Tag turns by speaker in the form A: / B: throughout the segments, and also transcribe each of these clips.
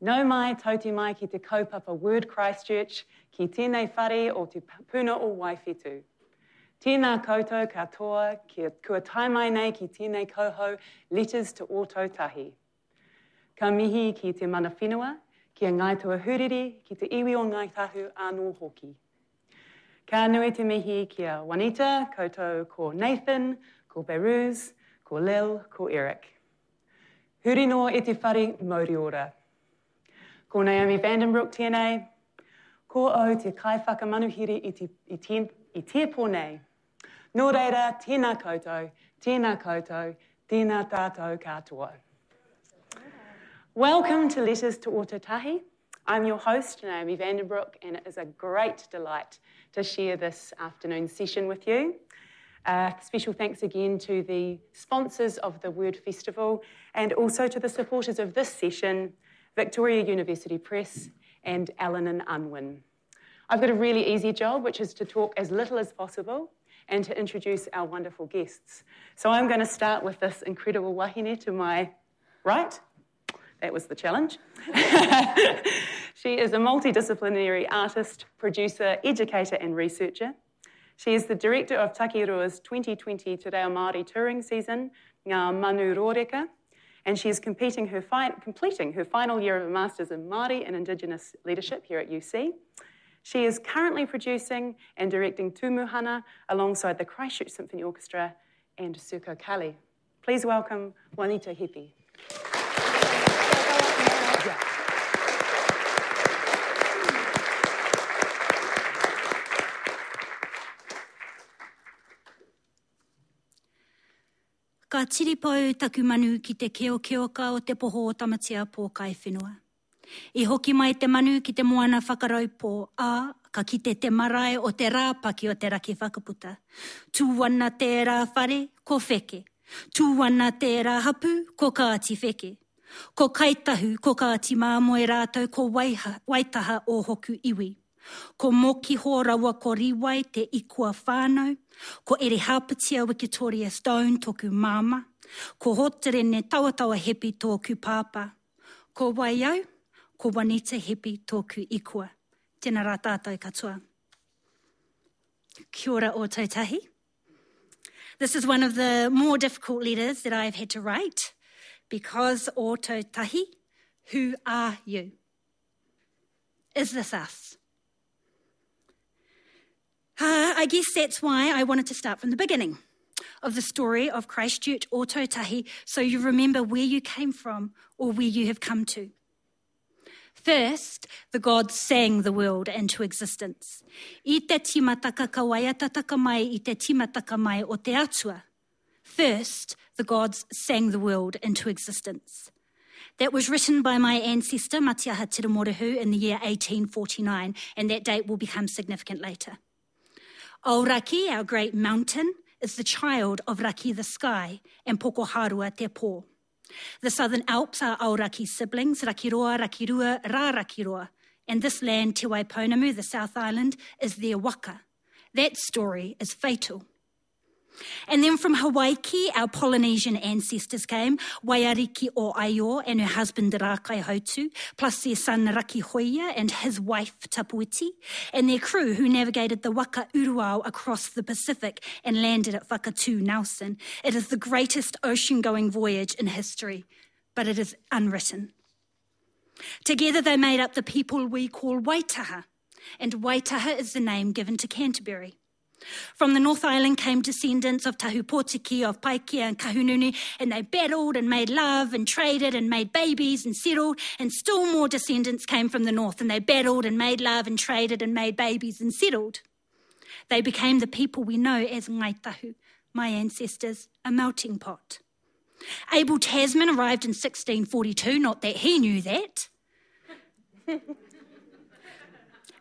A: No mai tauti mai ki te kaupapa Word Christchurch, ki tēnei whare o te puna o Waiwhetu. Tēnā koutou katoa, kia kua taimai nei ki tēnei koho, Letters to Ōtautahi. Ka mihi ki te mana whenua, kia ngai tua huriri, ki te iwi o ngai tahu anō hoki. Ka nui te mihi kia Juanita, koutou ko Nathan, ko Beruz, ko Lil, ko Eric. Huri noa e te whare mauri ora. Ko Naomi Vandenbroek tēnei, ko au te kai whakamanuhiri i te, i te, i te pōnei. Nō reira, tēnā koutou, tēnā koutou, tēnā tātou katoa. Welcome to Letters to Ōtautahi. I'm your host, Naomi Vandenbroek, and it is a great delight to share this afternoon session with you. Uh, special thanks again to the sponsors of the Word Festival and also to the supporters of this session, Victoria University Press, and Allen and Unwin. I've got a really easy job, which is to talk as little as possible and to introduce our wonderful guests. So I'm going to start with this incredible wahine to my right. That was the challenge. she is a multidisciplinary artist, producer, educator, and researcher. She is the director of Taki Rua's 2020 Te Reo Māori touring season, Ngā Manu Rōreka, and she is completing her, fi- completing her final year of a Masters in Māori and Indigenous Leadership here at UC. She is currently producing and directing Tumuhana alongside the Christchurch Symphony Orchestra and Suko Kali. Please welcome Juanita Hepi.
B: Ka tiripau taku manu ki te keo keo ka o te poho o tamatia pō kai whenua. I hoki mai te manu ki te moana whakarau pō, a ka kite te marae o te rāpaki o te raki whakaputa. Tūwana te whare, ko wheke. Tūwana te hapu, ko kāti wheke. Ko kaitahu, ko kāti māmoe rātou, ko waiha, waitaha o hoku iwi. Ko moki ho rawa ko riwai te ikua whānau, ko ere hāpatia Wikitoria Stone tōku māma, ko hotere ne tawatawa hepi tōku pāpā. Ko waiau, ko wanita hepi tōku ikua. Tēnā rā tātou katoa. Kia ora o tautahi. This is one of the more difficult letters that I've had to write because o tautahi, who are you? Is this us? Uh, I guess that's why I wanted to start from the beginning of the story of Christchurch Ōtautahi so you remember where you came from or where you have come to. First, the gods sang the world into existence. I te timataka ka waiatataka mai i te timataka mai o te atua. First, the gods sang the world into existence. That was written by my ancestor Matiaha Tiramorehu in the year 1849, and that date will become significant later. Oh, Aoraki, our great mountain, is the child of Raki the sky and Pokoharua te pō. The Southern Alps are Aoraki's siblings, Rakiroa, Rakirua, Rā Rakiroa, and this land, Te Waipounamu, the South Island, is their waka. That story is fatal. And then from Hawaii, our Polynesian ancestors came, Waiariki o Aio and her husband Rakai Hotu, plus their son Raki Hoia and his wife Tapuiti, and their crew who navigated the Waka Uruao across the Pacific and landed at Whakatu, Nelson. It is the greatest ocean-going voyage in history, but it is unwritten. Together they made up the people we call Waitaha, and Waitaha is the name given to Canterbury. From the North Island came descendants of Tahupotiki, of Paikea and Kahungunu, and they battled and made love and traded and made babies and settled, and still more descendants came from the North, and they battled and made love and traded and made babies and settled. They became the people we know as Ngaitahu, my ancestors, a melting pot. Abel Tasman arrived in 1642, not that he knew that.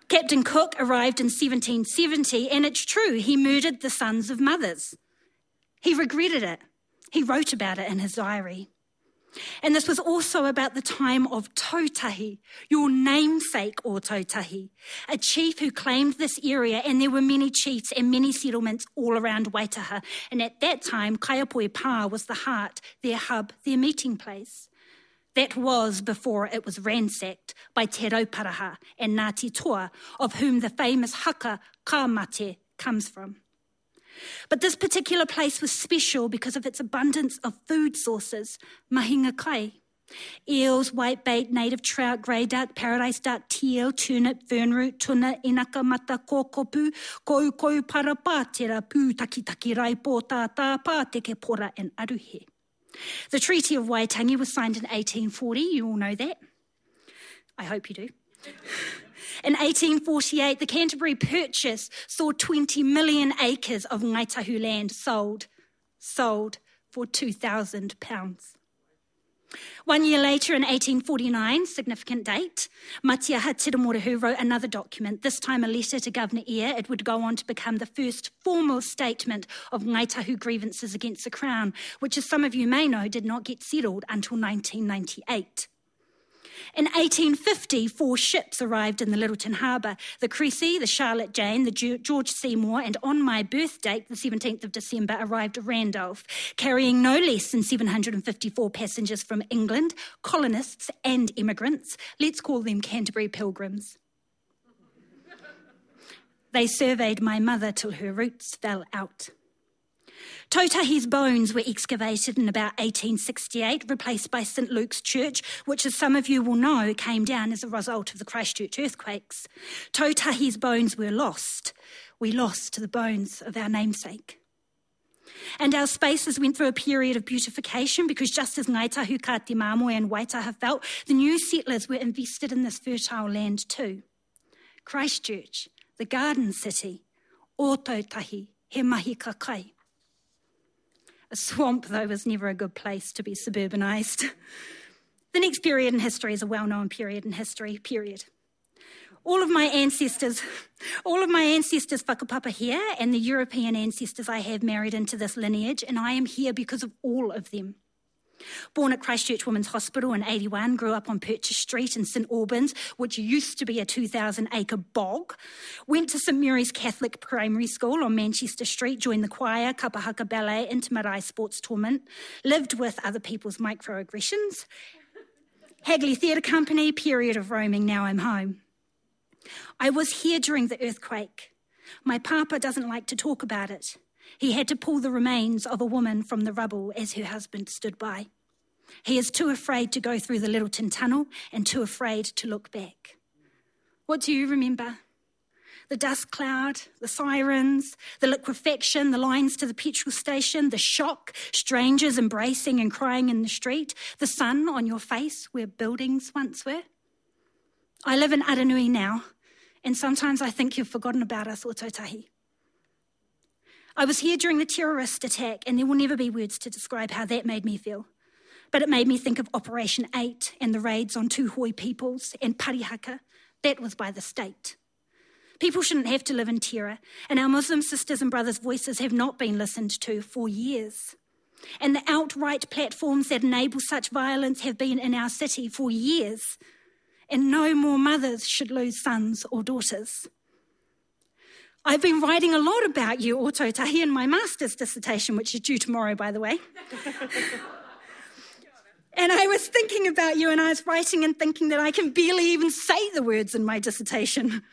B: Captain Cook arrived in 1770, and it's true, he murdered the sons of mothers. He regretted it. He wrote about it in his diary. And this was also about the time of Tautahi, your namesake or Tautahi, a chief who claimed this area, and there were many chiefs and many settlements all around Waitaha. And at that time, Kaiapoi Pa was the heart, their hub, their meeting place. That was before it was ransacked by Te Rauparaha and Ngāti Toa, of whom the famous haka Kāmate comes from. But this particular place was special because of its abundance of food sources, mahinga kai. Eels, whitebait, native trout, grey duck, paradise duck, teal, turnip, fernroot, tuna, inaka mata, kōkopu, kou kou parapātera, pū taki taki raipo, tā tā pā teke pora and aruhe. The Treaty of Waitangi was signed in 1840. You all know that. I hope you do. In 1848, the Canterbury Purchase saw 20 million acres of Ngaitahu land sold, sold for £2,000. One year later, in 1849, significant date, Matiaha Tiramorehu wrote another document, this time a letter to Governor Eyre. It would go on to become the first formal statement of Ngaitahu grievances against the Crown, which, as some of you may know, did not get settled until 1998. In 1850, four ships arrived in the Lyttelton Harbour the Cressy, the Charlotte Jane, the George Seymour, and on my birth date, the 17th of December, arrived Randolph, carrying no less than 754 passengers from England, colonists and immigrants. Let's call them Canterbury Pilgrims. They surveyed my mother till her roots fell out. Tautahi's bones were excavated in about 1868, replaced by St Luke's Church, which, as some of you will know, came down as a result of the Christchurch earthquakes. Tautahi's bones were lost. We lost the bones of our namesake. And our spaces went through a period of beautification because just as Ngaitahu Kati Mamoe and Waitaha felt, the new settlers were invested in this fertile land too. Christchurch, the garden city, Ōtautahi, he mahi kakai. A swamp, though, was never a good place to be suburbanised. The next period in history is a well known period in history, period. All of my ancestors, all of my ancestors whakapapa here, and the European ancestors I have married into this lineage, and I am here because of all of them. Born at Christchurch Women's Hospital in 81, grew up on Purchase Street in St Albans, which used to be a 2,000 acre bog. Went to St Mary's Catholic Primary School on Manchester Street, joined the choir, Kapahaka Ballet, Intimarai Sports Tournament, lived with other people's microaggressions. Hagley Theatre Company, period of roaming, now I'm home. I was here during the earthquake. My papa doesn't like to talk about it. He had to pull the remains of a woman from the rubble as her husband stood by. He is too afraid to go through the Lyttelton Tunnel and too afraid to look back. What do you remember? The dust cloud, the sirens, the liquefaction, the lines to the petrol station, the shock, strangers embracing and crying in the street, the sun on your face where buildings once were. I live in Aranui now, and sometimes I think you've forgotten about us, Ototahi. I was here during the terrorist attack, and there will never be words to describe how that made me feel. But it made me think of Operation 8 and the raids on Tūhoe peoples and Parihaka. That was by the state. People shouldn't have to live in terror, and our Muslim sisters and brothers' voices have not been listened to for years. And the outright platforms that enable such violence have been in our city for years. And no more mothers should lose sons or daughters. I've been writing a lot about you, Ōtautahi, in my master's dissertation, which is due tomorrow, by the way. and I was thinking about you, and I was writing and thinking that I can barely even say the words in my dissertation.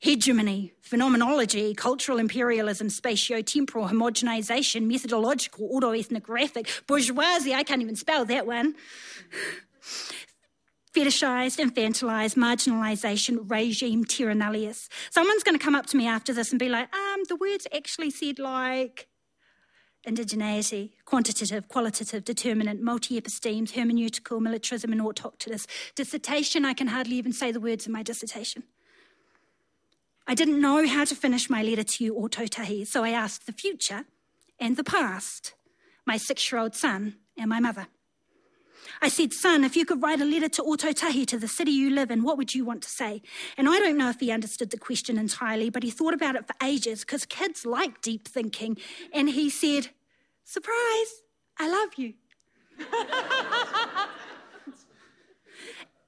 B: Hegemony, phenomenology, cultural imperialism, spatio-temporal homogenization, methodological, autoethnographic, bourgeoisie, I can't even spell that one fetishized, infantilized, marginalization regime tyrannalius. Someone's going to come up to me after this and be like, um, the words actually said like indigeneity, quantitative, qualitative, determinant, multi-epistemes, hermeneutical, militarism, and autochthonous. Dissertation, I can hardly even say the words in my dissertation. I didn't know how to finish my letter to you, Ōtautahi, so I asked the future and the past, my six-year-old son and my mother. I said, Son, if you could write a letter to Ōtautahi, to the city you live in, what would you want to say? And I don't know if he understood the question entirely, but he thought about it for ages because kids like deep thinking. And he said, Surprise, I love you.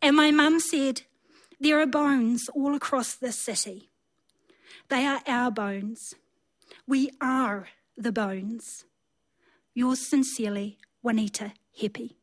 B: and my mum said, There are bones all across this city. They are our bones. We are the bones. Yours sincerely, Juanita Hepi.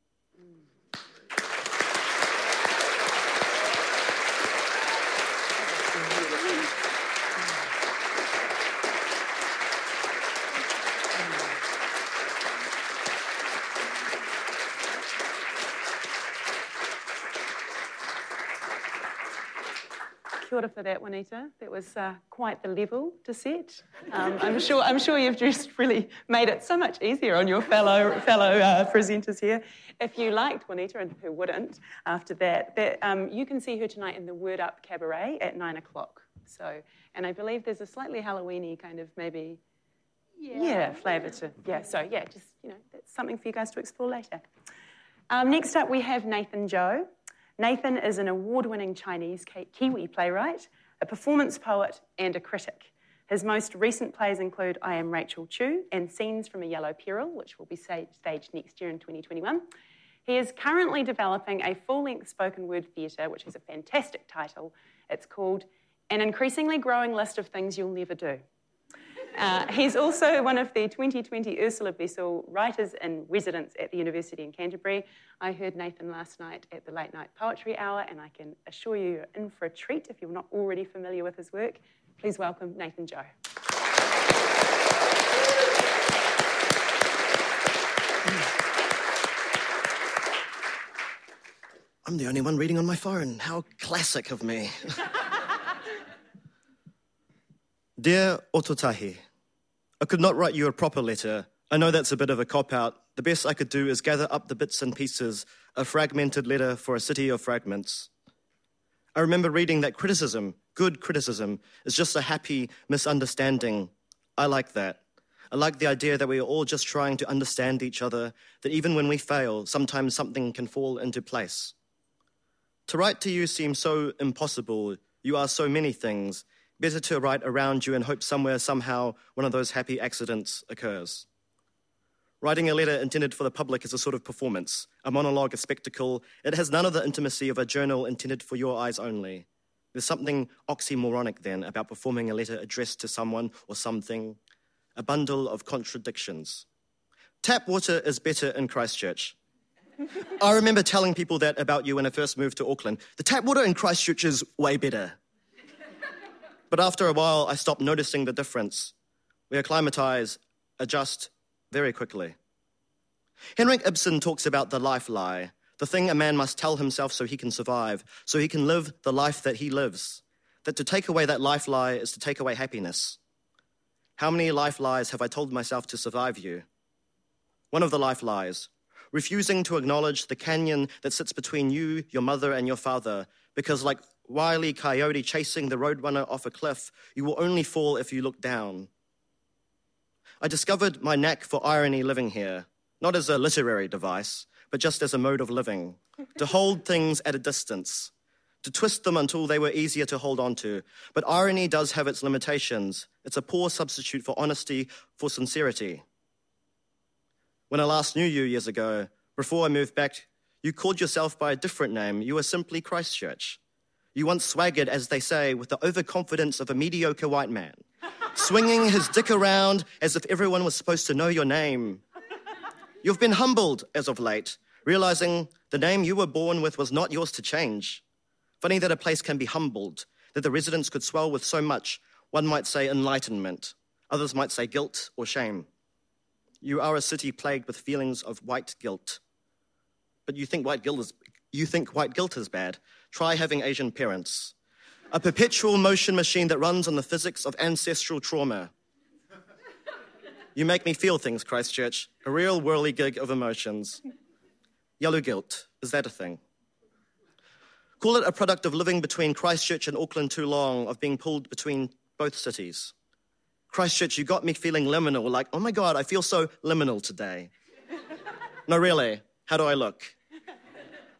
A: Kia ora for that, Juanita. That was uh, quite the level to set. Um, I'm sure. I'm sure you've just really made it so much easier on your fellow fellow uh, presenters here. If you liked Juanita, and who wouldn't, after that, that um, you can see her tonight in the Word Up Cabaret at nine o'clock. So, and I believe there's a slightly Halloweeny kind of maybe, yeah, yeah flavour to yeah. So yeah, just you know, that's something for you guys to explore later. Um, next up, we have Nathan Joe. Nathan is an award winning Chinese Kiwi playwright, a performance poet, and a critic. His most recent plays include I Am Rachel Chu and Scenes from a Yellow Peril, which will be staged next year in 2021. He is currently developing a full length spoken word theatre, which has a fantastic title. It's called An Increasingly Growing List of Things You'll Never Do. Uh, he's also one of the 2020 Ursula Bethell Writers in Residence at the University in Canterbury. I heard Nathan last night at the Late Night Poetry Hour, and I can assure you you're in for a treat if you're not already familiar with his work. Please welcome Nathan Joe.
C: I'm the only one reading on my phone. How classic of me. Dear Ototahi, I could not write you a proper letter. I know that's a bit of a cop out. The best I could do is gather up the bits and pieces, a fragmented letter for a city of fragments. I remember reading that criticism, good criticism, is just a happy misunderstanding. I like that. I like the idea that we are all just trying to understand each other, that even when we fail, sometimes something can fall into place. To write to you seems so impossible. You are so many things, Better to write around you and hope somewhere, somehow, one of those happy accidents occurs. Writing a letter intended for the public is a sort of performance, a monologue, a spectacle. It has none of the intimacy of a journal intended for your eyes only. There's something oxymoronic then about performing a letter addressed to someone or something, a bundle of contradictions. Tap water is better in Christchurch. I remember telling people that about you when I first moved to Auckland. The tap water in Christchurch is way better. But after a while, I stopped noticing the difference. We acclimatize, adjust very quickly. Henrik Ibsen talks about the life lie, the thing a man must tell himself so he can survive, so he can live the life that he lives. That to take away that life lie is to take away happiness. How many life lies have I told myself to survive you? One of the life lies, refusing to acknowledge the canyon that sits between you, your mother, and your father, because, like wily coyote chasing the roadrunner off a cliff, you will only fall if you look down. I discovered my knack for irony living here, not as a literary device, but just as a mode of living, to hold things at a distance, to twist them until they were easier to hold on to. But irony does have its limitations. It's a poor substitute for honesty, for sincerity. When I last knew you years ago, before I moved back, you called yourself by a different name. You were simply Christchurch. You once swaggered, as they say, with the overconfidence of a mediocre white man, swinging his dick around as if everyone was supposed to know your name. You've been humbled as of late, realizing the name you were born with was not yours to change. Funny that a place can be humbled, that the residents could swell with so much, one might say enlightenment, others might say guilt or shame. You are a city plagued with feelings of white guilt. But you think white guilt is, you think white guilt is bad. Try having Asian parents. A perpetual motion machine that runs on the physics of ancestral trauma. You make me feel things, Christchurch. A real whirligig of emotions. Yellow guilt. Is that a thing? Call it a product of living between Christchurch and Auckland too long, of being pulled between both cities. Christchurch, you got me feeling liminal, like, oh my God, I feel so liminal today. no, really, how do I look?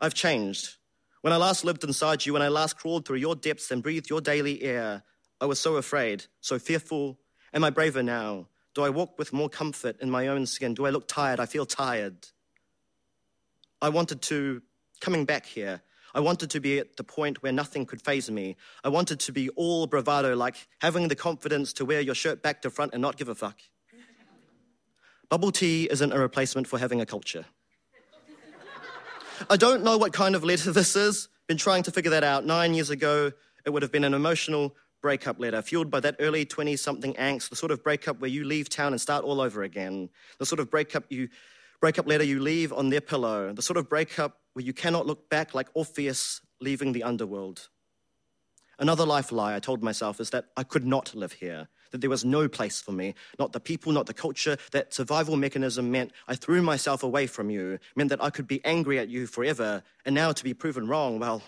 C: I've changed. When I last lived inside you, when I last crawled through your depths and breathed your daily air, I was so afraid, so fearful. Am I braver now? Do I walk with more comfort in my own skin? Do I look tired? I feel tired. I wanted to, coming back here, I wanted to be at the point where nothing could faze me. I wanted to be all bravado, like having the confidence to wear your shirt back to front and not give a fuck. Bubble tea isn't a replacement for having a culture. I don't know what kind of letter this is. Been trying to figure that out. Nine years ago, it would have been an emotional breakup letter, fueled by that early 20 something angst, the sort of breakup where you leave town and start all over again, the sort of breakup you breakup letter you leave on their pillow, the sort of breakup where you cannot look back like Orpheus leaving the underworld. Another life lie I told myself is that I could not live here, that there was no place for me, not the people, not the culture. That survival mechanism meant I threw myself away from you, meant that I could be angry at you forever, and now to be proven wrong, well,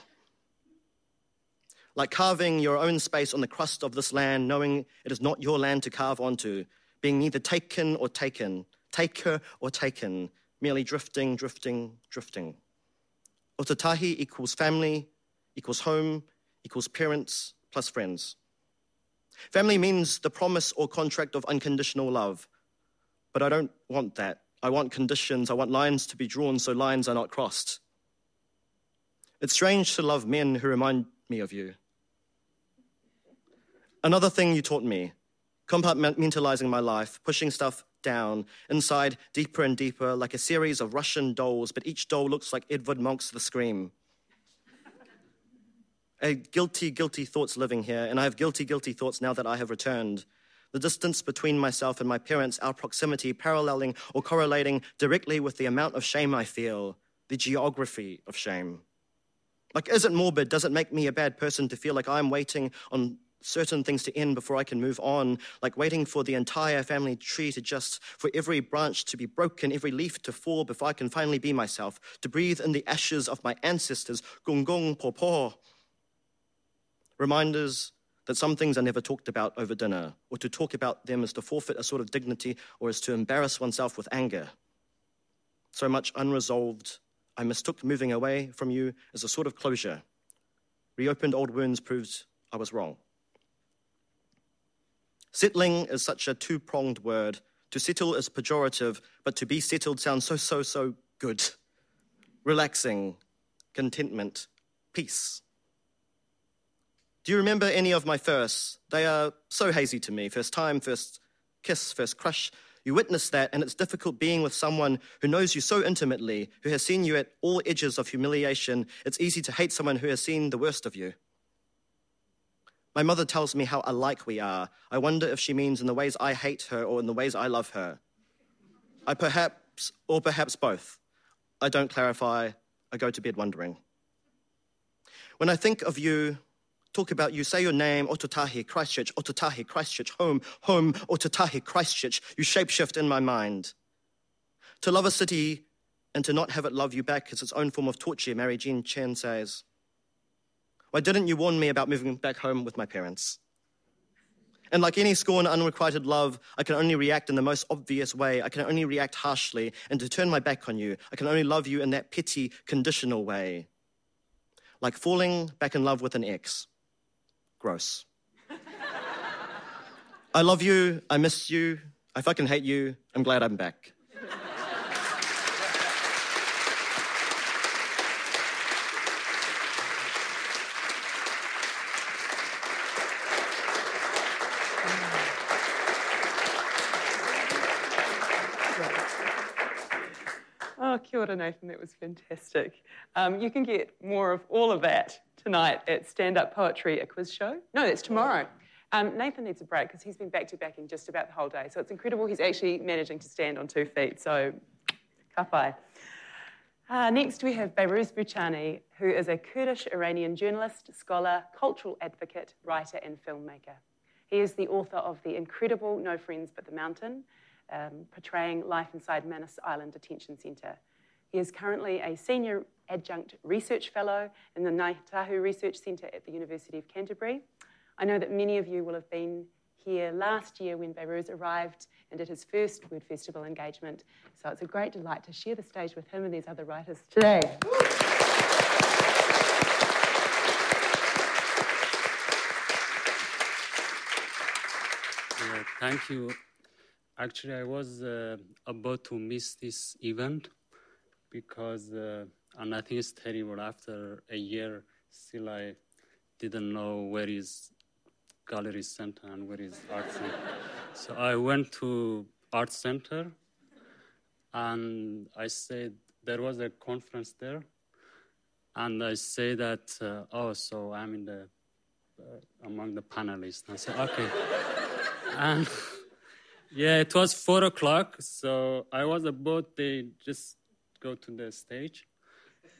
C: like carving your own space on the crust of this land, knowing it is not your land to carve onto, being neither taken or taken, taker or taken, merely drifting, drifting, drifting. Ototahi equals family, equals home, equals parents plus friends. Family means the promise or contract of unconditional love. But I don't want that. I want conditions. I want lines to be drawn so lines are not crossed. It's strange to love men who remind me of you. Another thing you taught me compartmentalizing my life, pushing stuff down, inside, deeper and deeper, like a series of Russian dolls, but each doll looks like Edvard Munch's The Scream. A guilty, guilty thoughts living here, and I have guilty, guilty thoughts now that I have returned. The distance between myself and my parents, our proximity paralleling or correlating directly with the amount of shame I feel, the geography of shame. Like, is it morbid? Does it make me a bad person to feel like I'm waiting on certain things to end before I can move on, like waiting for the entire family tree to just, for every branch to be broken, every leaf to fall before I can finally be myself, to breathe in the ashes of my ancestors, gong gong po po. Reminders that some things are never talked about over dinner, or to talk about them is to forfeit a sort of dignity or is to embarrass oneself with anger. So much unresolved, I mistook moving away from you as a sort of closure. Reopened old wounds proved I was wrong. Settling is such a two pronged word. To settle is pejorative, but to be settled sounds so, so, so good. Relaxing, contentment, peace. Do you remember any of my firsts? They are so hazy to me. First time, first kiss, first crush. You witness that, and it's difficult being with someone who knows you so intimately, who has seen you at all edges of humiliation. It's easy to hate someone who has seen the worst of you. My mother tells me how alike we are. I wonder if she means in the ways I hate her or in the ways I love her. I perhaps, or perhaps both. I don't clarify. I go to bed wondering. When I think of you, talk about you, say your name, Ototahi, Christchurch, Ototahi, Christchurch, home, home, Ototahi, Christchurch, you shapeshift in my mind. To love a city and to not have it love you back is its own form of torture, Mary Jean Chan says. Why didn't you warn me about moving back home with my parents? And like any scorn, unrequited love, I can only react in the most obvious way. I can only react harshly and to turn my back on you. I can only love you in that petty, conditional way. Like falling back in love with an ex. Gross. I love you. I miss you. I fucking hate you. I'm glad I'm back.
A: Oh, kia ora, Nathan. That was fantastic. Um, you can get more of all of that tonight at Stand Up Poetry, a quiz show. No, that's tomorrow. Um, Nathan needs a break because he's been back to backing just about the whole day. So it's incredible he's actually managing to stand on two feet. So, kapai. Uh, next, we have Behrooz Boochani, who is a Kurdish Iranian journalist, scholar, cultural advocate, writer, and filmmaker. He is the author of the incredible No Friends But the Mountain, um, portraying life inside Manus Island Detention Centre. He is currently a senior adjunct research fellow in the Ngāi Tahu Research Centre at the University of Canterbury. I know that many of you will have been here last year when Behrooz arrived and did his first Word Festival engagement. So it's a great delight to share the stage with him and these other writers today.
D: Yeah, thank you. Actually, I was uh, about to miss this event because, uh, and I think it's terrible. After a year, still I didn't know where is Gallery Center and where is Art Center. so I went to Art Center, and I said there was a conference there, and I say that uh, oh, so I'm in the uh, among the panelists. I said okay, and. Yeah, it was four o'clock, so I was about to just go to the stage,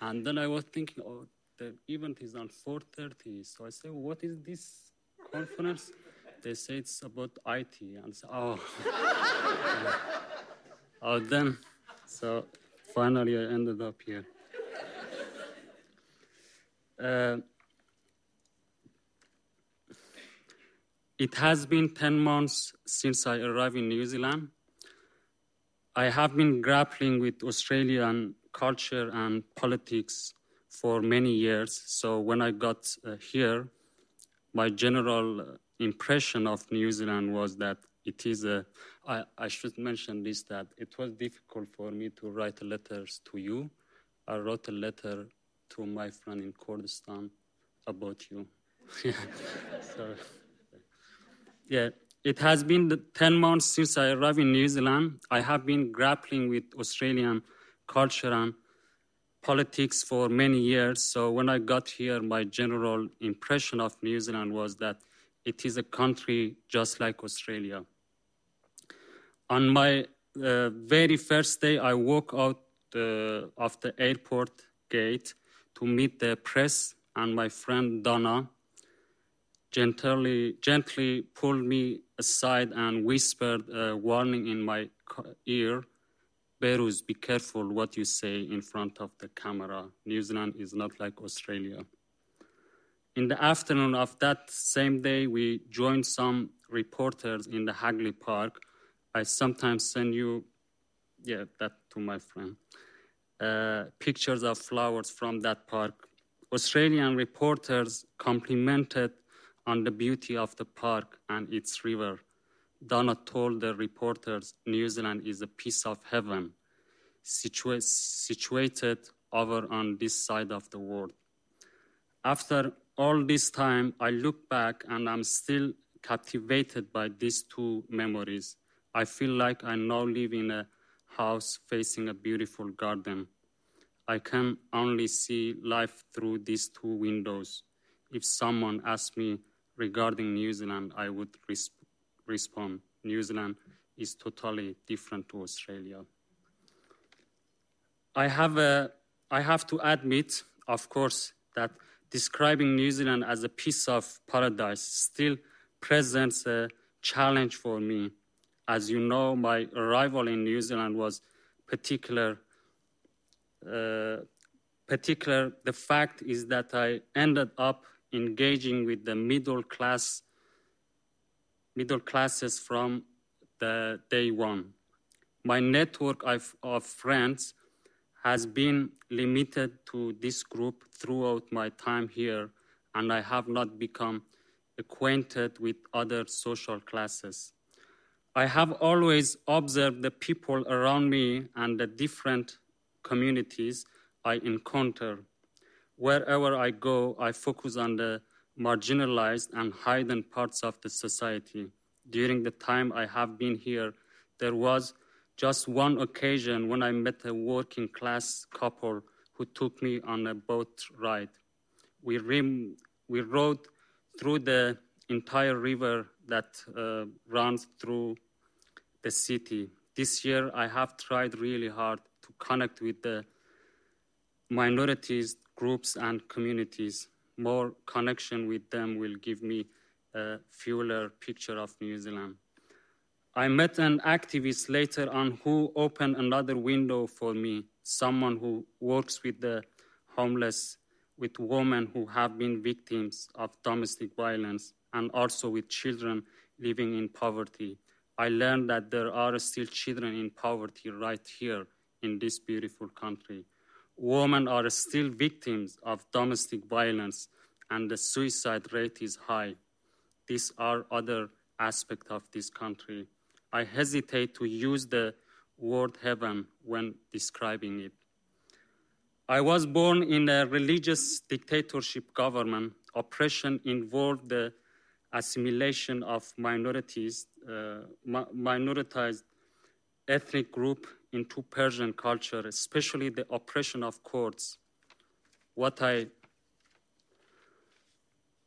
D: and then I was thinking, oh, the event is on 4.30. So I say, what is this conference? They say it's about IT. And say, oh. oh, then, so finally I ended up here. Uh, it has been 10 months since I arrived in New Zealand. I have been grappling with Australian culture and politics for many years. So when I got uh, here, my general impression of New Zealand was that it is a. I, I should mention this that it was difficult for me to write letters to you. I wrote a letter to my friend in Kurdistan about you. so, yeah, it has been 10 months since I arrived in New Zealand. I have been grappling with Australian culture and politics for many years. So when I got here, my general impression of New Zealand was that it is a country just like Australia. On my uh, very first day, I walked out uh, of the airport gate to meet the press, and my friend Donna gently, gently pulled me aside and whispered a warning in my ear. Behrooz, be careful what you say in front of the camera. New Zealand is not like Australia. In the afternoon of that same day, we joined some reporters in the Hagley Park. I sometimes send you, yeah, that to my friend. Uh, pictures of flowers from that park. Australian reporters complimented on the beauty of the park and its river. Donna told the reporters New Zealand is a piece of heaven situa- situated over on this side of the world. After all this time, I look back and I'm still captivated by these two memories. I feel like I now live in a house facing a beautiful garden. I can only see life through these two windows. If someone asked me regarding New Zealand, I would resp- respond New Zealand is totally different to Australia. I have, a, I have to admit, of course, that describing New Zealand as a piece of paradise still presents a challenge for me as you know, my arrival in New Zealand was particular. Uh, particular, the fact is that I ended up engaging with the middle class, middle classes from the day one. My network of, of friends has been limited to this group throughout my time here, and I have not become acquainted with other social classes. I have always observed the people around me and the different communities I encounter. Wherever I go, I focus on the marginalized and hidden parts of the society. During the time I have been here, there was just one occasion when I met a working class couple who took me on a boat ride. We, rim, we rode through the entire river that uh, runs through the city. This year, I have tried really hard to connect with the minorities, groups, and communities. More connection with them will give me a fuller picture of New Zealand. I met an activist later on who opened another window for me, someone who works with the homeless, with women who have been victims of domestic violence, and also with children living in poverty. I learned that there are still children in poverty right here in this beautiful country. Women are still victims of domestic violence, and the suicide rate is high. These are other aspects of this country. I hesitate to use the word heaven when describing it. I was born in a religious dictatorship government. Oppression involved the assimilation of minorities, uh, minoritized ethnic group into Persian culture, especially the oppression of Kurds. What I,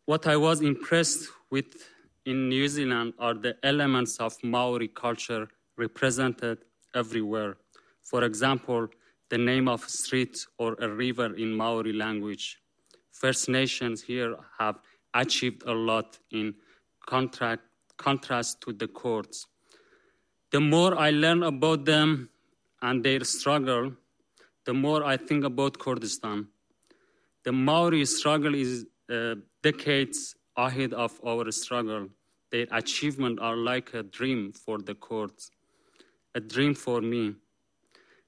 D: what I was impressed with in New Zealand are the elements of Maori culture represented everywhere. For example, the name of a street or a river in Maori language, First Nations here have achieved a lot in contract, contrast to the Kurds. The more I learn about them and their struggle, the more I think about Kurdistan. The Maori struggle is uh, decades ahead of our struggle. Their achievements are like a dream for the Kurds, a dream for me.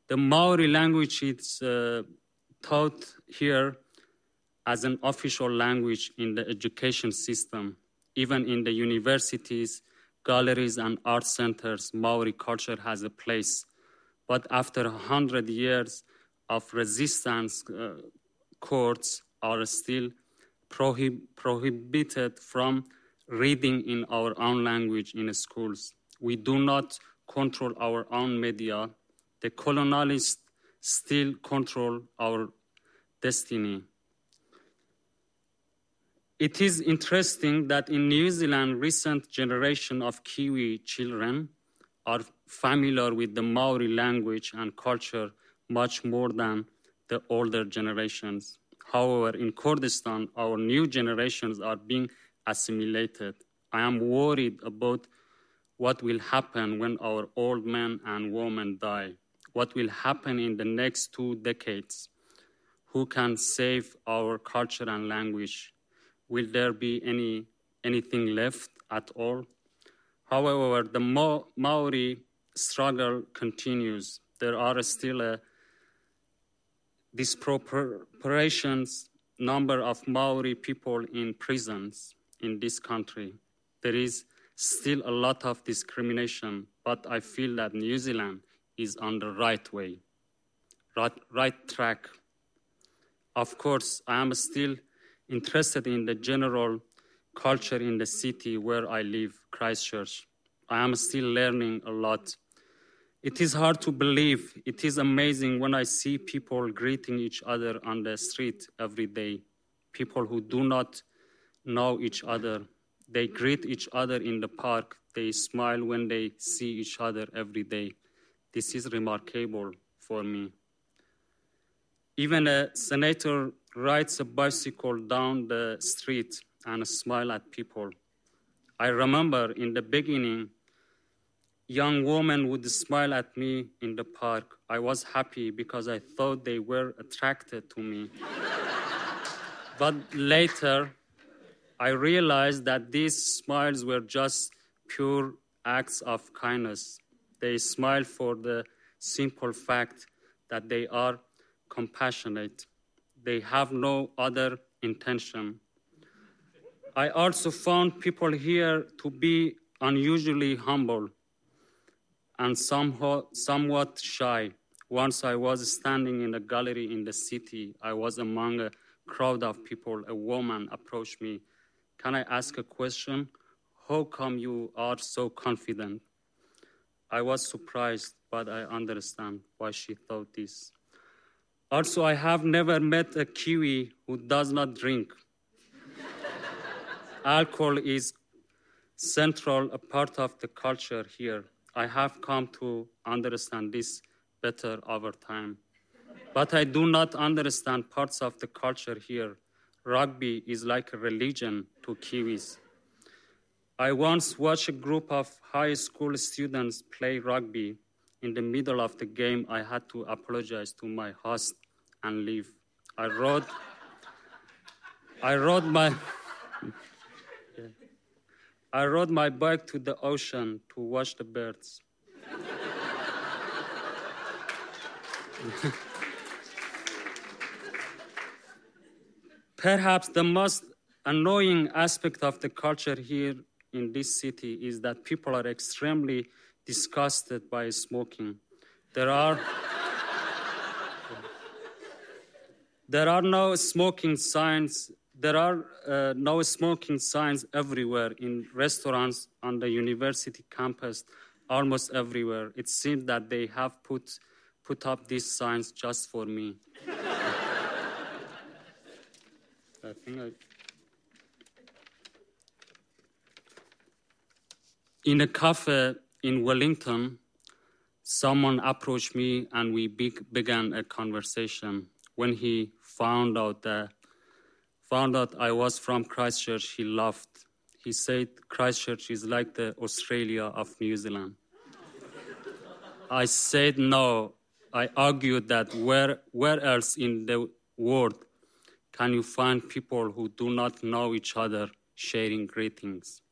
D: The Maori language is uh, taught here as an official language in the education system. Even in the universities, galleries, and art centers, Maori culture has a place. But after hundred years of resistance, uh, courts are still prohib- prohibited from reading in our own language in schools. We do not control our own media. The colonialists still control our destiny. It is interesting that in New Zealand, recent generation of Kiwi children are familiar with the Maori language and culture much more than the older generations. However, in Kurdistan, our new generations are being assimilated. I am worried about what will happen when our old men and women die. What will happen in the next two decades? Who can save our culture and language? Will there be any, anything left at all? However, the Ma- Maori struggle continues. There are still a disproportions number of Maori people in prisons in this country. There is still a lot of discrimination, but I feel that New Zealand is on the right way, right, right track. Of course, I am still interested in the general culture in the city where I live, Christchurch. I am still learning a lot. It is hard to believe. It is amazing when I see people greeting each other on the street every day. People who do not know each other. They greet each other in the park. They smile when they see each other every day. This is remarkable for me. Even a senator rides a bicycle down the street and smile at people. I remember in the beginning, young women would smile at me in the park. I was happy because I thought they were attracted to me. but later, I realized that these smiles were just pure acts of kindness. They smile for the simple fact that they are compassionate. They have no other intention. I also found people here to be unusually humble and somewhat, shy. Once I was standing in a gallery in the city. I was among a crowd of people. A woman approached me. Can I ask a question? How come you are so confident? I was surprised, but I understand why she thought this. Also, I have never met a Kiwi who does not drink. Alcohol is central, a part of the culture here. I have come to understand this better over time. But I do not understand parts of the culture here. Rugby is like a religion to Kiwis. I once watched a group of high school students play rugby. In the middle of the game, I had to apologize to my host and leave. I rode, I rode my, I rode my bike to the ocean to watch the birds. Perhaps the most annoying aspect of the culture here in this city is that people are extremely disgusted by smoking. There are there are no smoking signs. There are uh, no smoking signs everywhere in restaurants on the university campus, almost everywhere. It seems that they have put put up these signs just for me. I think I. In a cafe in Wellington, someone approached me and we be- began a conversation. When he found out the found out I was from Christchurch, he laughed. He said Christchurch is like the Australia of New Zealand. I said no. I argued that where, where else in the world can you find people who do not know each other sharing greetings?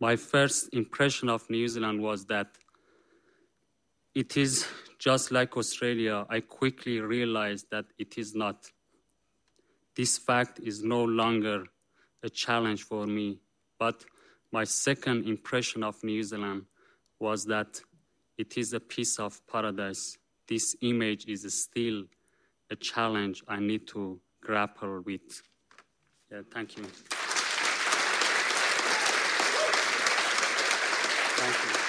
D: My first impression of New Zealand was that it is just like Australia. I quickly realized that it is not. This fact is no longer a challenge for me, but my second impression of New Zealand was that it is a piece of paradise. This image is still a challenge I need to grapple with. Yeah, thank you. Thank you.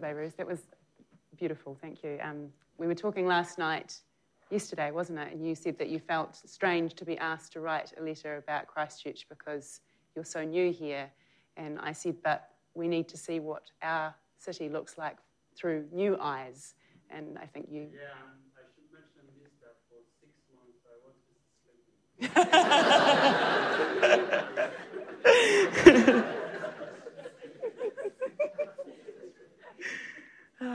A: That was beautiful. Thank you. Um, we were talking last night, yesterday, wasn't it? And you said that you felt strange to be asked to write a letter about Christchurch because you're so new here. And I said, but we need to see what our city looks like through new eyes. And I think you.
D: Yeah, I should mention this that for six months I was sleeping.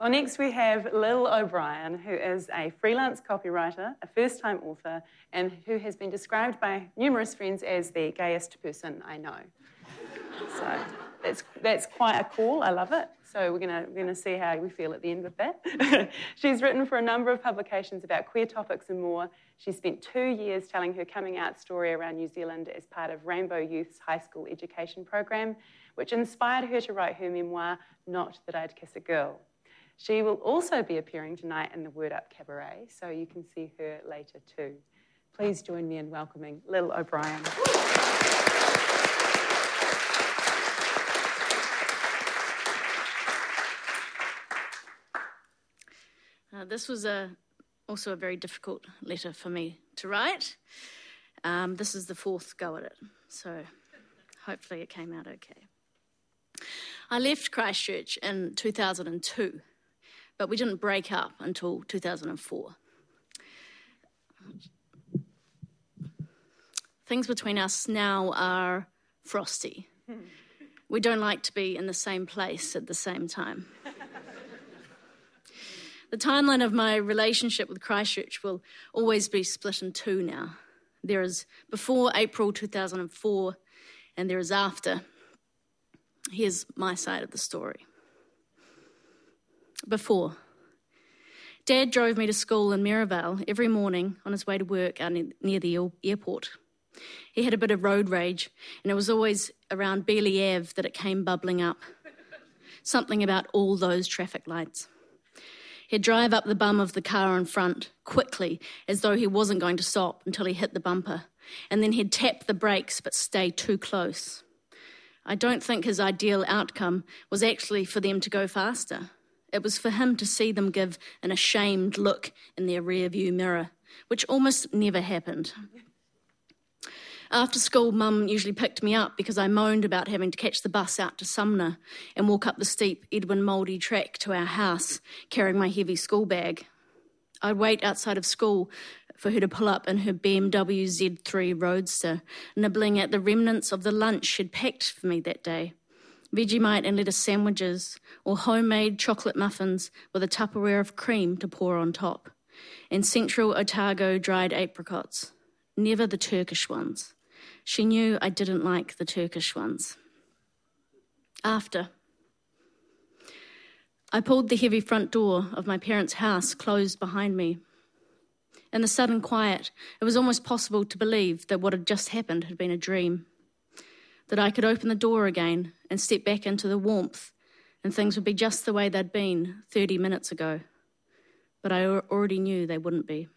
A: Well, next we have Lil O'Brien, who is a freelance copywriter, a first time author, and who has been described by numerous friends as the gayest person I know. So that's, that's quite a call. I love it. So we're going we're gonna see how we feel at the end with that. She's written for a number of publications about queer topics and more. She spent two years telling her coming out story around New Zealand as part of Rainbow Youth's high school education program, which inspired her to write her memoir, Not That I'd Kiss a Girl. She will also be appearing tonight in the Word Up Cabaret, so you can see her later too. Please join me in welcoming Lil O'Brien.
E: Uh, this was a, also a very difficult letter for me to write. Um, this is the fourth go at it, so hopefully it came out okay. I left Christchurch in 2002, but we didn't break up until 2004. Things between us now are frosty. We don't like to be in the same place at the same time. The timeline of my relationship with Christchurch will always be split in two now. There is before April 2004, and there is after. Here's my side of the story. Before, Dad drove me to school in Merivale every morning on his way to work out near the airport. He had a bit of road rage, and it was always around Bealey Ave that it came bubbling up. Something about all those traffic lights. He'd drive up the bum of the car in front quickly, as though he wasn't going to stop until he hit the bumper, and then he'd tap the brakes but stay too close. I don't think his ideal outcome was actually for them to go faster. It was for him to see them give an ashamed look in their rearview mirror, which almost never happened. After school, Mum usually picked me up because I moaned about having to catch the bus out to Sumner and walk up the steep Edwin Mouldy track to our house, carrying my heavy school bag. I'd wait outside of school for her to pull up in her BMW Z3 Roadster, nibbling at the remnants of the lunch she'd packed for me that day. Vegemite and lettuce sandwiches, or homemade chocolate muffins with a Tupperware of cream to pour on top, and Central Otago dried apricots. Never the Turkish ones. She knew I didn't like the Turkish ones. After. I pulled the heavy front door of my parents' house closed behind me. In the sudden quiet, it was almost possible to believe that what had just happened had been a dream. That I could open the door again and step back into the warmth, and things would be just the way they'd been 30 minutes ago. But I already knew they wouldn't be.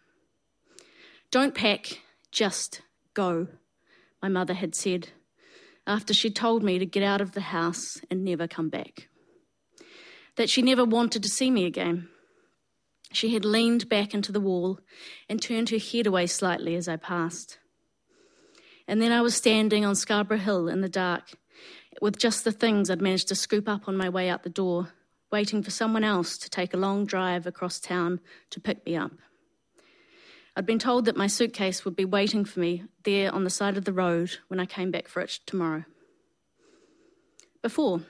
E: Don't pack, just go my mother had said, after she told me to get out of the house and never come back. That she never wanted to see me again. She had leaned back into the wall and turned her head away slightly as I passed. And then I was standing on Scarborough Hill in the dark with just the things I'd managed to scoop up on my way out the door, waiting for someone else to take a long drive across town to pick me up. I'd been told that my suitcase would be waiting for me there on the side of the road when I came back for it tomorrow. Before,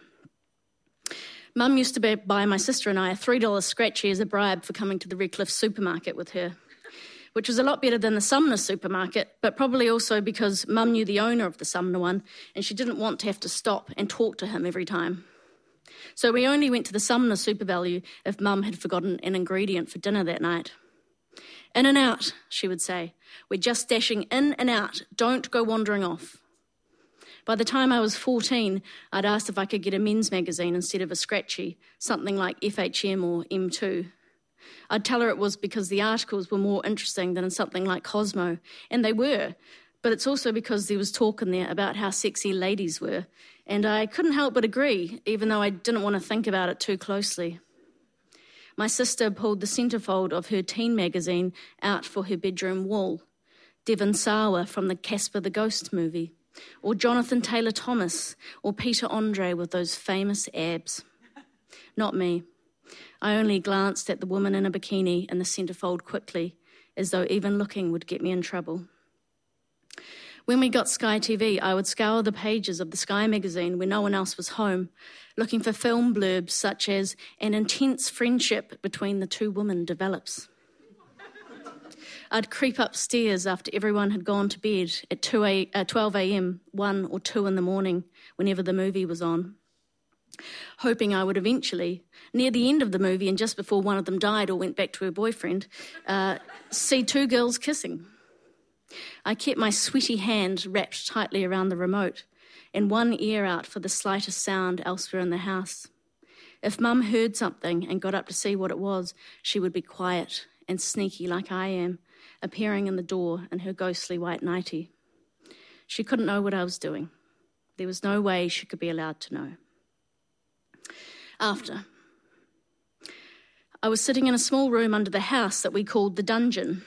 E: Mum used to buy my sister and I a $3 scratchy as a bribe for coming to the Redcliffs supermarket with her, which was a lot better than the Sumner supermarket, but probably also because Mum knew the owner of the Sumner one and she didn't want to have to stop and talk to him every time. So we only went to the Sumner Super Value if Mum had forgotten an ingredient for dinner that night. In and out, she would say. We're just dashing in and out. Don't go wandering off. By the time I was 14, I'd asked if I could get a men's magazine instead of a scratchy, something like FHM or M2. I'd tell her it was because the articles were more interesting than in something like Cosmo, and they were, but it's also because there was talk in there about how sexy ladies were, and I couldn't help but agree, even though I didn't want to think about it too closely. My sister pulled the centrefold of her teen magazine out for her bedroom wall. Devon Sawa from the Casper the Ghost movie or Jonathan Taylor Thomas, or Peter Andre with those famous abs. Not me. I only glanced at the woman in a bikini in the centerfold quickly, as though even looking would get me in trouble. When we got Sky TV, I would scour the pages of the Sky magazine when no one else was home, looking for film blurbs such as an intense friendship between the two women develops. I'd creep upstairs after everyone had gone to bed at 2 a, uh, 12 a.m., 1 or 2 in the morning, whenever the movie was on, hoping I would eventually, near the end of the movie and just before one of them died or went back to her boyfriend, uh, see two girls kissing. I kept my sweaty hand wrapped tightly around the remote and one ear out for the slightest sound elsewhere in the house. If Mum heard something and got up to see what it was, she would be quiet and sneaky like I am, appearing in the door in her ghostly white nightie. She couldn't know what I was doing. There was no way she could be allowed to know. After, I was sitting in a small room under the house that we called the dungeon.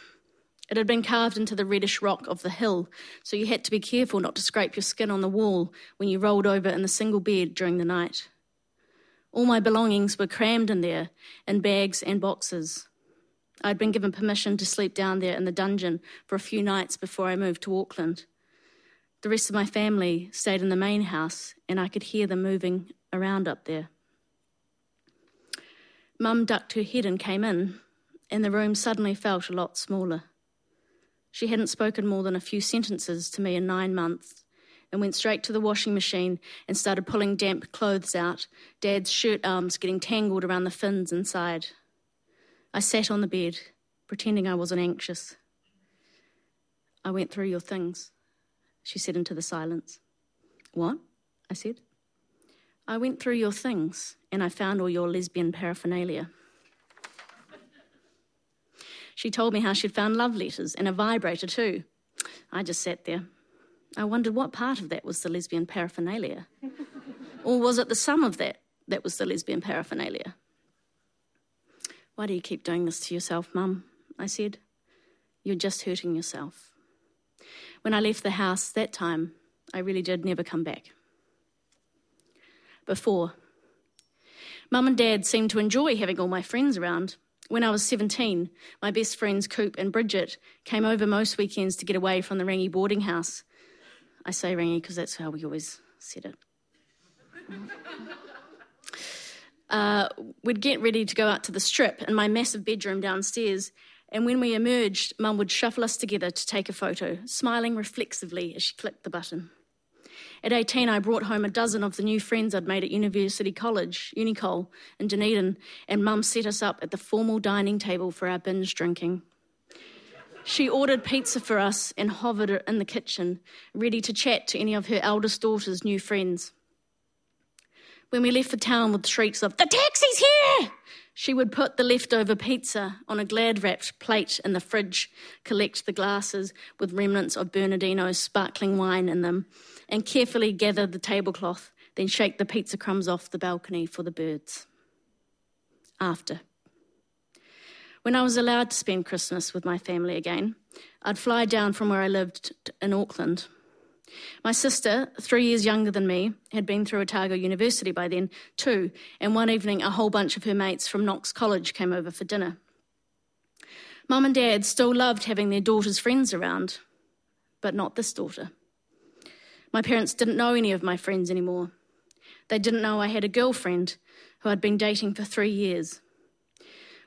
E: It had been carved into the reddish rock of the hill, so you had to be careful not to scrape your skin on the wall when you rolled over in the single bed during the night. All my belongings were crammed in there, in bags and boxes. I'd been given permission to sleep down there in the dungeon for a few nights before I moved to Auckland. The rest of my family stayed in the main house, and I could hear them moving around up there. Mum ducked her head and came in, and the room suddenly felt a lot smaller. She hadn't spoken more than a few sentences to me in nine months and went straight to the washing machine and started pulling damp clothes out, Dad's shirt arms getting tangled around the fins inside. I sat on the bed, pretending I wasn't anxious. I went through your things, she said into the silence. What? I said. I went through your things and I found all your lesbian paraphernalia. She told me how she'd found love letters and a vibrator too. I just sat there. I wondered what part of that was the lesbian paraphernalia. or was it the sum of that that was the lesbian paraphernalia? Why do you keep doing this to yourself, Mum? I said. You're just hurting yourself. When I left the house that time, I really did never come back. Before, Mum and Dad seemed to enjoy having all my friends around. When I was 17, my best friends Coop and Bridget came over most weekends to get away from the Rangi boarding house. I say Rangi because that's how we always said it. uh, we'd get ready to go out to the strip in my massive bedroom downstairs. And when we emerged, Mum would shuffle us together to take a photo, smiling reflexively as she clicked the button. At 18, I brought home a dozen of the new friends I'd made at University College, Unicol, in Dunedin, and Mum set us up at the formal dining table for our binge drinking. She ordered pizza for us and hovered in the kitchen, ready to chat to any of her eldest daughter's new friends. When we left for town with shrieks of, The taxi's here! She would put the leftover pizza on a glad wrapped plate in the fridge, collect the glasses with remnants of Bernadino's sparkling wine in them, and carefully gather the tablecloth, then shake the pizza crumbs off the balcony for the birds. After. When I was allowed to spend Christmas with my family again, I'd fly down from where I lived in Auckland. My sister, three years younger than me, had been through Otago University by then, too, and one evening a whole bunch of her mates from Knox College came over for dinner. Mum and Dad still loved having their daughter's friends around, but not this daughter. My parents didn't know any of my friends anymore. They didn't know I had a girlfriend who I'd been dating for three years.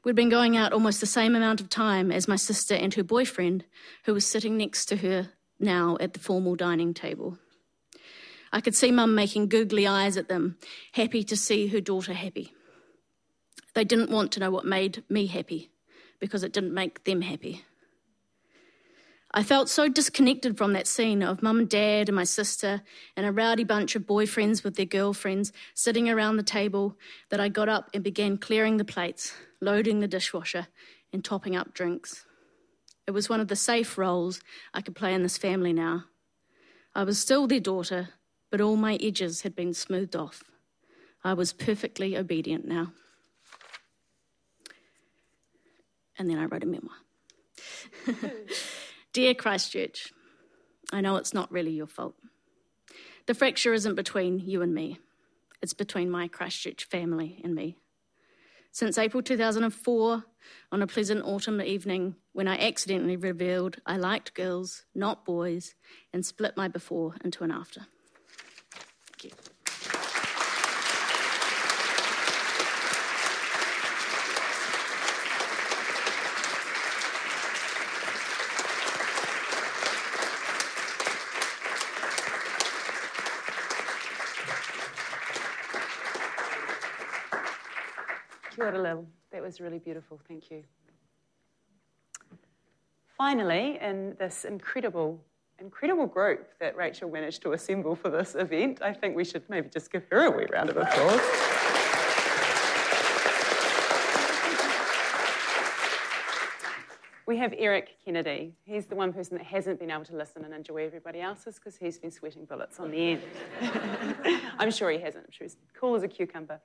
E: We'd been going out almost the same amount of time as my sister and her boyfriend, who was sitting next to her now at the formal dining table. I could see Mum making googly eyes at them, happy to see her daughter happy. They didn't want to know what made me happy because it didn't make them happy. I felt so disconnected from that scene of mum and dad and my sister and a rowdy bunch of boyfriends with their girlfriends sitting around the table that I got up and began clearing the plates, loading the dishwasher, and topping up drinks. It was one of the safe roles I could play in this family now. I was still their daughter, but all my edges had been smoothed off. I was perfectly obedient now. and then I wrote a memoir. Dear Christchurch, I know it's not really your fault. The fracture isn't between you and me, it's between my Christchurch family and me. Since April 2004, on a pleasant autumn evening when I accidentally revealed I liked girls, not boys, and split my before into an after. Thank you.
A: That was really beautiful. Thank you. Finally, in this incredible, incredible group that Rachel managed to assemble for this event, I think we should maybe just give her a wee round of applause. We have Erik Kennedy. He's the one person that hasn't been able to listen and enjoy everybody else's because he's been sweating bullets on the end. I'm sure he hasn't. I'm sure he's cool as a cucumber.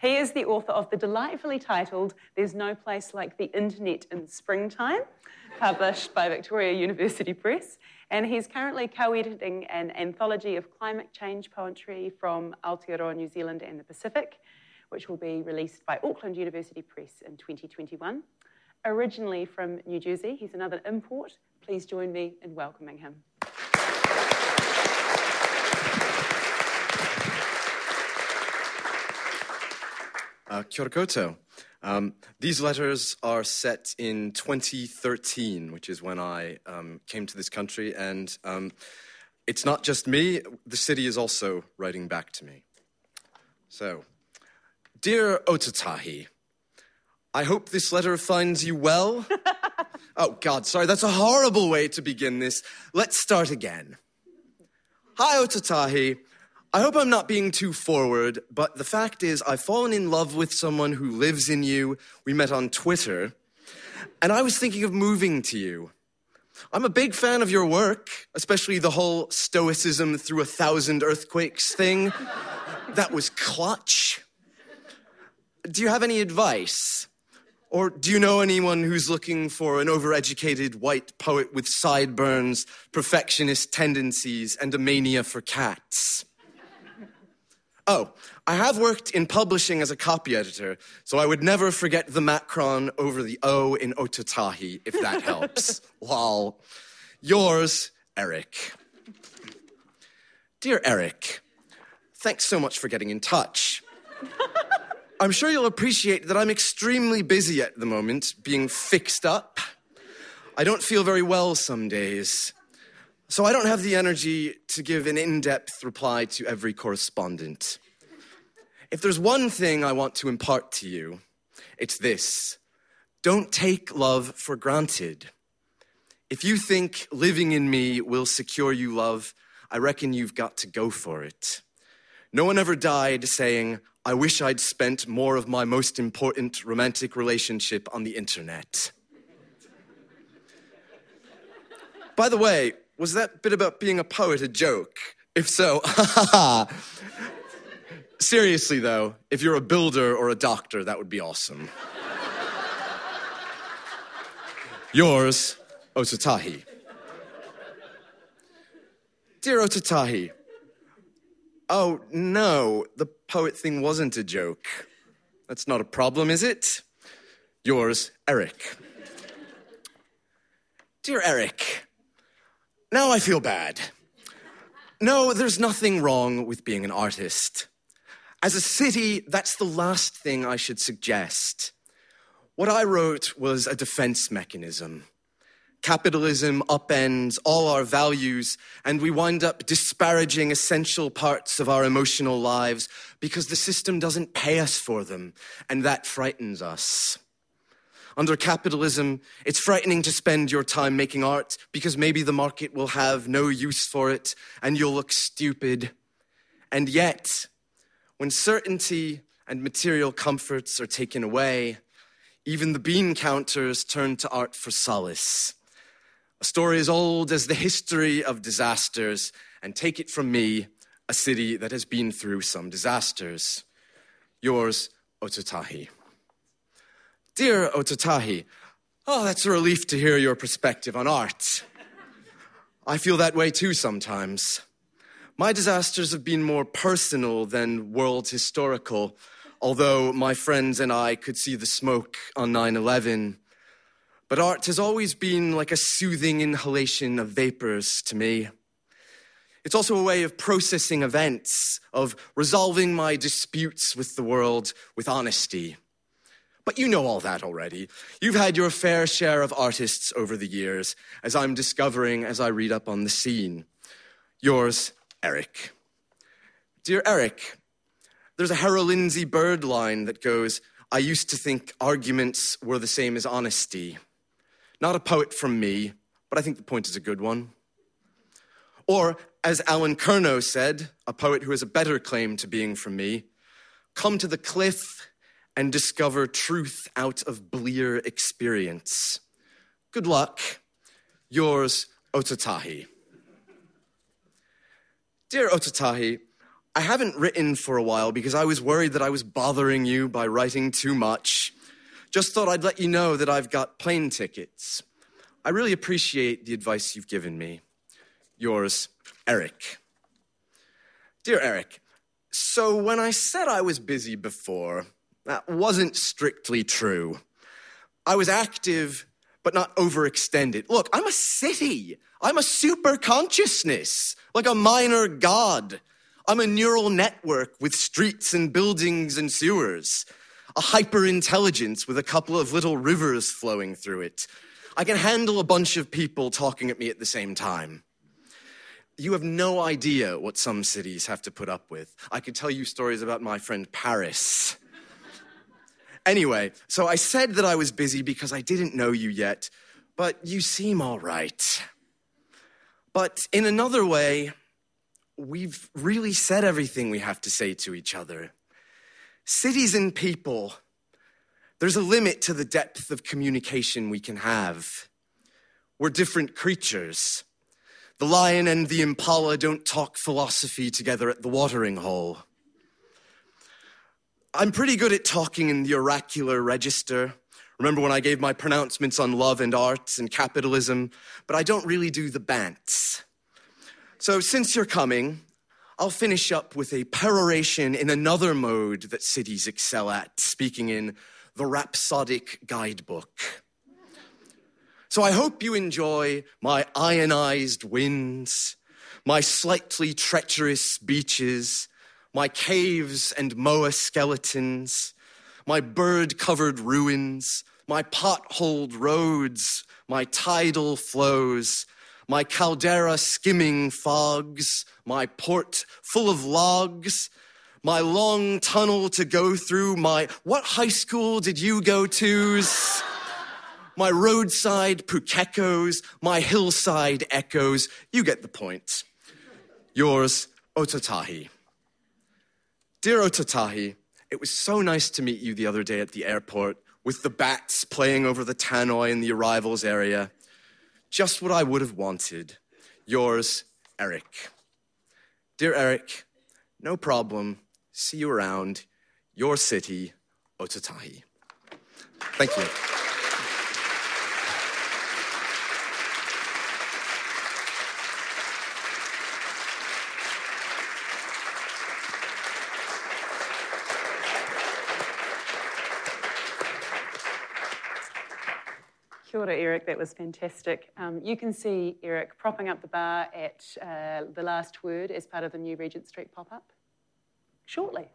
A: He is the author of the delightfully titled There's No Place Like the Internet in Springtime, published by Victoria University Press. And he's currently co editing an anthology of climate change poetry from Aotearoa, New Zealand, and the Pacific, which will be released by Auckland University Press in 2021. Originally from New Jersey, he's another import. Please join me in welcoming him.
C: Uh, kia ora koutou. Um, these letters are set in 2013, which is when I um, came to this country, and um, it's not just me, the city is also writing back to me. So, Dear Ōtautahi, I hope this letter finds you well. oh, God, sorry, that's a horrible way to begin this. Let's start again. Hi, Ōtautahi. I hope I'm not being too forward, but the fact is, I've fallen in love with someone who lives in you. We met on Twitter, and I was thinking of moving to you. I'm a big fan of your work, especially the whole stoicism through a thousand earthquakes thing. that was clutch. Do you have any advice? Or do you know anyone who's looking for an overeducated white poet with sideburns, perfectionist tendencies, and a mania for cats? Oh, I have worked in publishing as a copy editor, so I would never forget the macron over the O in Ōtautahi, if that helps. Lol. Yours, Erik. Dear Erik, thanks so much for getting in touch. I'm sure you'll appreciate that I'm extremely busy at the moment, being fixed up. I don't feel very well some days. So I don't have the energy to give an in depth reply to every correspondent. If there's one thing I want to impart to you, it's this don't take love for granted. If you think living in me will secure you love, I reckon you've got to go for it. No one ever died saying, I wish I'd spent more of my most important romantic relationship on the internet. By the way, was that bit about being a poet a joke? If so, Seriously, though, if you're a builder or a doctor, that would be awesome. Yours, Ōtautahi. Dear Ōtautahi, oh no, the poet thing wasn't a joke. That's not a problem, is it? Yours, Erik. Dear Erik, now I feel bad. No, there's nothing wrong with being an artist. As a city, that's the last thing I should suggest. What I wrote was a defense mechanism. Capitalism upends all our values, and we wind up disparaging essential parts of our emotional lives because the system doesn't pay us for them, and that frightens us. Under capitalism, it's frightening to spend your time making art because maybe the market will have no use for it and you'll look stupid. And yet, when certainty and material comforts are taken away, even the bean counters turn to art for solace. A story as old as the history of disasters, and take it from me, a city that has been through some disasters. Yours, Ōtautahi. Dear Ōtautahi, oh, that's a relief to hear your perspective on art. I feel that way too sometimes. My disasters have been more personal than world historical, although my friends and I could see the smoke on 9 11. But art has always been like a soothing inhalation of vapors to me. It's also a way of processing events, of resolving my disputes with the world with honesty. But you know all that already. You've had your fair share of artists over the years, as I'm discovering as I read up on the scene. Yours, Erik. Dear Erik, there's a Hera Lindsay Bird line that goes, I used to think arguments were the same as honesty. Not a poet from me, but I think the point is a good one. Or, as Allen Curnow said, a poet who has a better claim to being from me, come to the cliff and discover truth out of blear experience. Good luck. Yours, Ōtautahi. Dear Ōtautahi, I haven't written for a while because I was worried that I was bothering you by writing too much. Just thought I'd let you know that I've got plane tickets. I really appreciate the advice you've given me. Yours, Erik. Dear Erik, so when I said I was busy before, that wasn't strictly true. I was active, but not overextended. Look, I'm a city. I'm a super consciousness, like a minor god. I'm a neural network with streets and buildings and sewers, a hyper intelligence with a couple of little rivers flowing through it. I can handle a bunch of people talking at me at the same time. You have no idea what some cities have to put up with. I could tell you stories about my friend Paris. Anyway, so I said that I was busy because I didn't know you yet, but you seem all right. But in another way, we've really said everything we have to say to each other. Cities and people, there's a limit to the depth of communication we can have. We're different creatures. The lion and the impala don't talk philosophy together at the watering hole. I'm pretty good at talking in the oracular register. Remember when I gave my pronouncements on love and arts and capitalism? But I don't really do the bants. So since you're coming, I'll finish up with a peroration in another mode that cities excel at, speaking in the rhapsodic guidebook. So I hope you enjoy my ionized winds, my slightly treacherous beaches, my caves and moa skeletons, my bird covered ruins, my potholed roads, my tidal flows, my caldera skimming fogs, my port full of logs, my long tunnel to go through, my what high school did you go to's? my roadside pukekos, my hillside echoes. You get the point. Yours, Ōtautahi. Dear Ōtautahi, it was so nice to meet you the other day at the airport with the bats playing over the tannoy in the arrivals area. Just what I would have wanted. Yours, Erik. Dear Erik, no problem. See you around. Your city, Ōtautahi. Thank you.
A: Kia ora, Erik. That was fantastic. Um, you can see Erik propping up the bar at uh, the last word as part of the new Regent Street pop up shortly.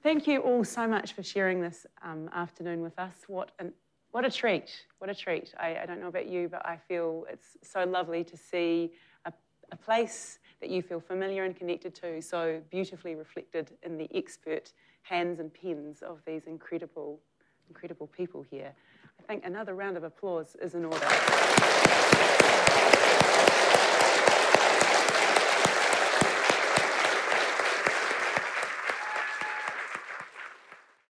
A: Thank you all so much for sharing this um, afternoon with us. What, an, what a treat. What a treat. I, I, don't know about you, but I feel it's so lovely to see a, a place that you feel familiar and connected to, so beautifully reflected in the expert hands and pens of these incredible, incredible people here. I think another round of applause is in order.